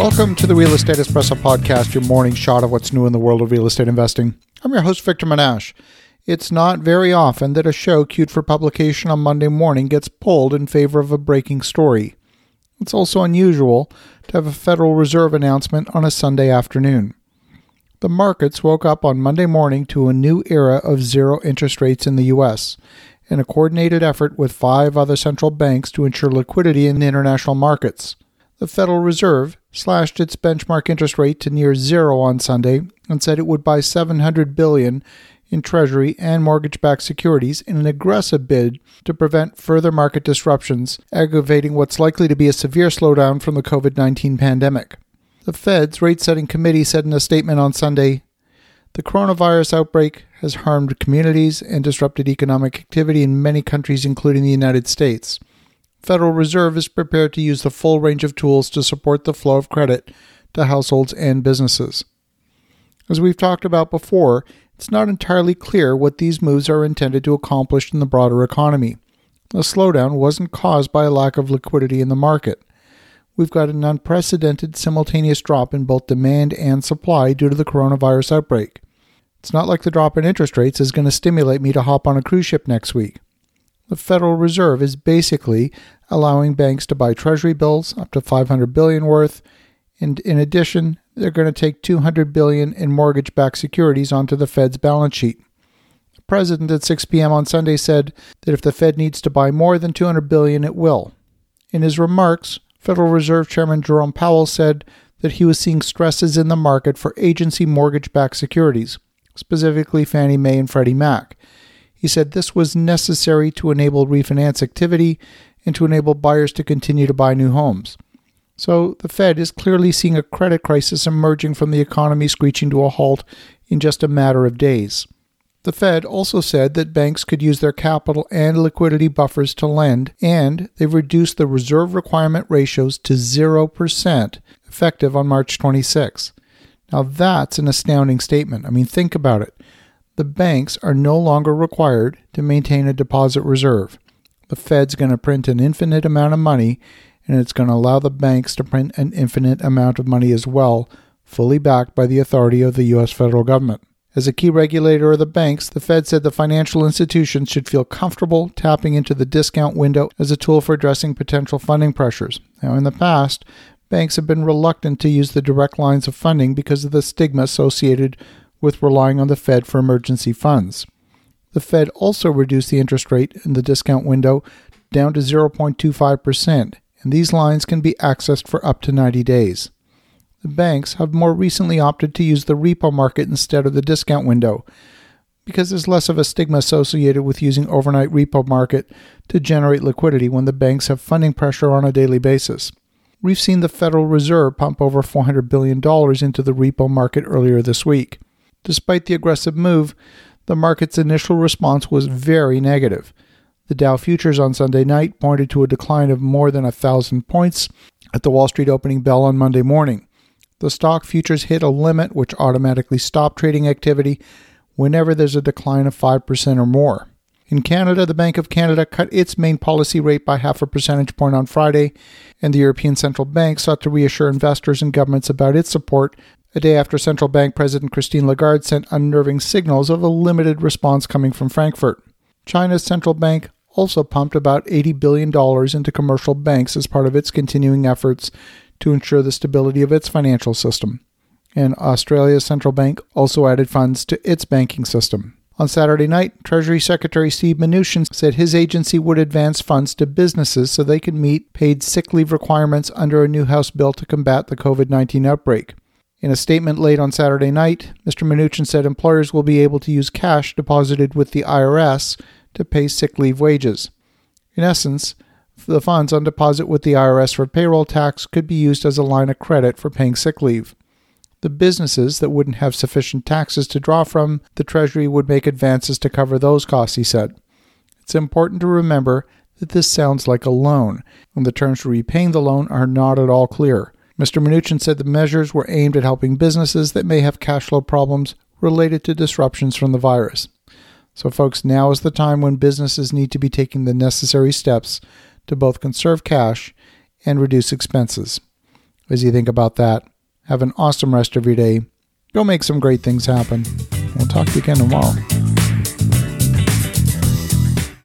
Welcome to the Real Estate Espresso Podcast, your morning shot of what's new in the world of real estate investing. I'm your host, Victor Menasce. It's not very often that a show queued for publication on Monday morning gets pulled in favor of a breaking story. It's also unusual to have a Federal Reserve announcement on a Sunday afternoon. The markets woke up on Monday morning to a new era of zero interest rates in the U.S. in a coordinated effort with five other central banks to ensure liquidity in the international markets. The Federal Reserve slashed its benchmark interest rate to near zero on Sunday and said it would buy 700 billion in treasury and mortgage-backed securities in an aggressive bid to prevent further market disruptions, aggravating what's likely to be a severe slowdown from the COVID-19 pandemic. The Fed's rate-setting committee said in a statement on Sunday, the coronavirus outbreak has harmed communities and disrupted economic activity in many countries including the United States. Federal Reserve is prepared to use the full range of tools to support the flow of credit to households and businesses. As we've talked about before, it's not entirely clear what these moves are intended to accomplish in the broader economy. The slowdown wasn't caused by a lack of liquidity in the market. We've got an unprecedented simultaneous drop in both demand and supply due to the coronavirus outbreak. It's not like the drop in interest rates is going to stimulate me to hop on a cruise ship next week the Federal Reserve is basically allowing banks to buy treasury bills up to 500 billion worth and in addition they're going to take 200 billion in mortgage-backed securities onto the Fed's balance sheet. The president at 6 p.m. on Sunday said that if the Fed needs to buy more than 200 billion it will. In his remarks, Federal Reserve Chairman Jerome Powell said that he was seeing stresses in the market for agency mortgage-backed securities, specifically Fannie Mae and Freddie Mac he said this was necessary to enable refinance activity and to enable buyers to continue to buy new homes. So the Fed is clearly seeing a credit crisis emerging from the economy screeching to a halt in just a matter of days. The Fed also said that banks could use their capital and liquidity buffers to lend, and they've reduced the reserve requirement ratios to 0%, effective on March 26. Now that's an astounding statement. I mean, think about it the banks are no longer required to maintain a deposit reserve. The Fed's going to print an infinite amount of money, and it's going to allow the banks to print an infinite amount of money as well, fully backed by the authority of the U.S. federal government. As a key regulator of the banks, the Fed said the financial institutions should feel comfortable tapping into the discount window as a tool for addressing potential funding pressures. Now, in the past, banks have been reluctant to use the direct lines of funding because of the stigma associated with relying on the Fed for emergency funds. The Fed also reduced the interest rate in the discount window down to 0.25%, and these lines can be accessed for up to 90 days. The banks have more recently opted to use the repo market instead of the discount window because there's less of a stigma associated with using overnight repo market to generate liquidity when the banks have funding pressure on a daily basis. We've seen the Federal Reserve pump over $400 billion into the repo market earlier this week. Despite the aggressive move, the market's initial response was very negative. The Dow futures on Sunday night pointed to a decline of more than a thousand points at the Wall Street opening bell on Monday morning. The stock futures hit a limit which automatically stopped trading activity whenever there's a decline of 5% or more. In Canada, the Bank of Canada cut its main policy rate by half a percentage point on Friday, and the European Central Bank sought to reassure investors and governments about its support a day after central bank president Christine Lagarde sent unnerving signals of a limited response coming from Frankfurt. China's central bank also pumped about $80 billion into commercial banks as part of its continuing efforts to ensure the stability of its financial system. And Australia's central bank also added funds to its banking system. On Saturday night, Treasury Secretary Steve Mnuchin said his agency would advance funds to businesses so they could meet paid sick leave requirements under a new House bill to combat the COVID 19 outbreak. In a statement late on Saturday night, Mr. Mnuchin said employers will be able to use cash deposited with the IRS to pay sick leave wages. In essence, the funds on deposit with the IRS for payroll tax could be used as a line of credit for paying sick leave. The businesses that wouldn't have sufficient taxes to draw from, the Treasury would make advances to cover those costs, he said. It's important to remember that this sounds like a loan, and the terms for repaying the loan are not at all clear. Mr. Mnuchin said the measures were aimed at helping businesses that may have cash flow problems related to disruptions from the virus. So, folks, now is the time when businesses need to be taking the necessary steps to both conserve cash and reduce expenses. as you think about that. Have an awesome rest of your day. Go make some great things happen. We'll talk to you again tomorrow.